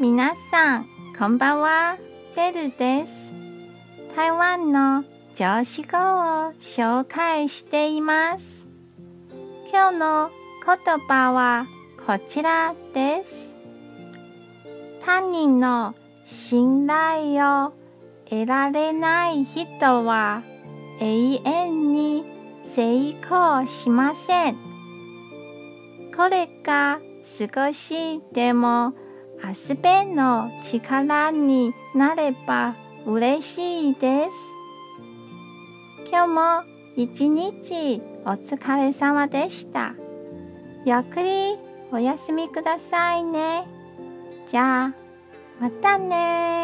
皆さん、こんばんは。フェルです。台湾の常識語を紹介しています。今日の言葉はこちらです。他人の信頼を得られない人は永遠に成功しません。これが少しでもアスペンの力になれば嬉しいです。今日も一日お疲れ様でした。ゆっくりお休みくださいね。じゃあ、またね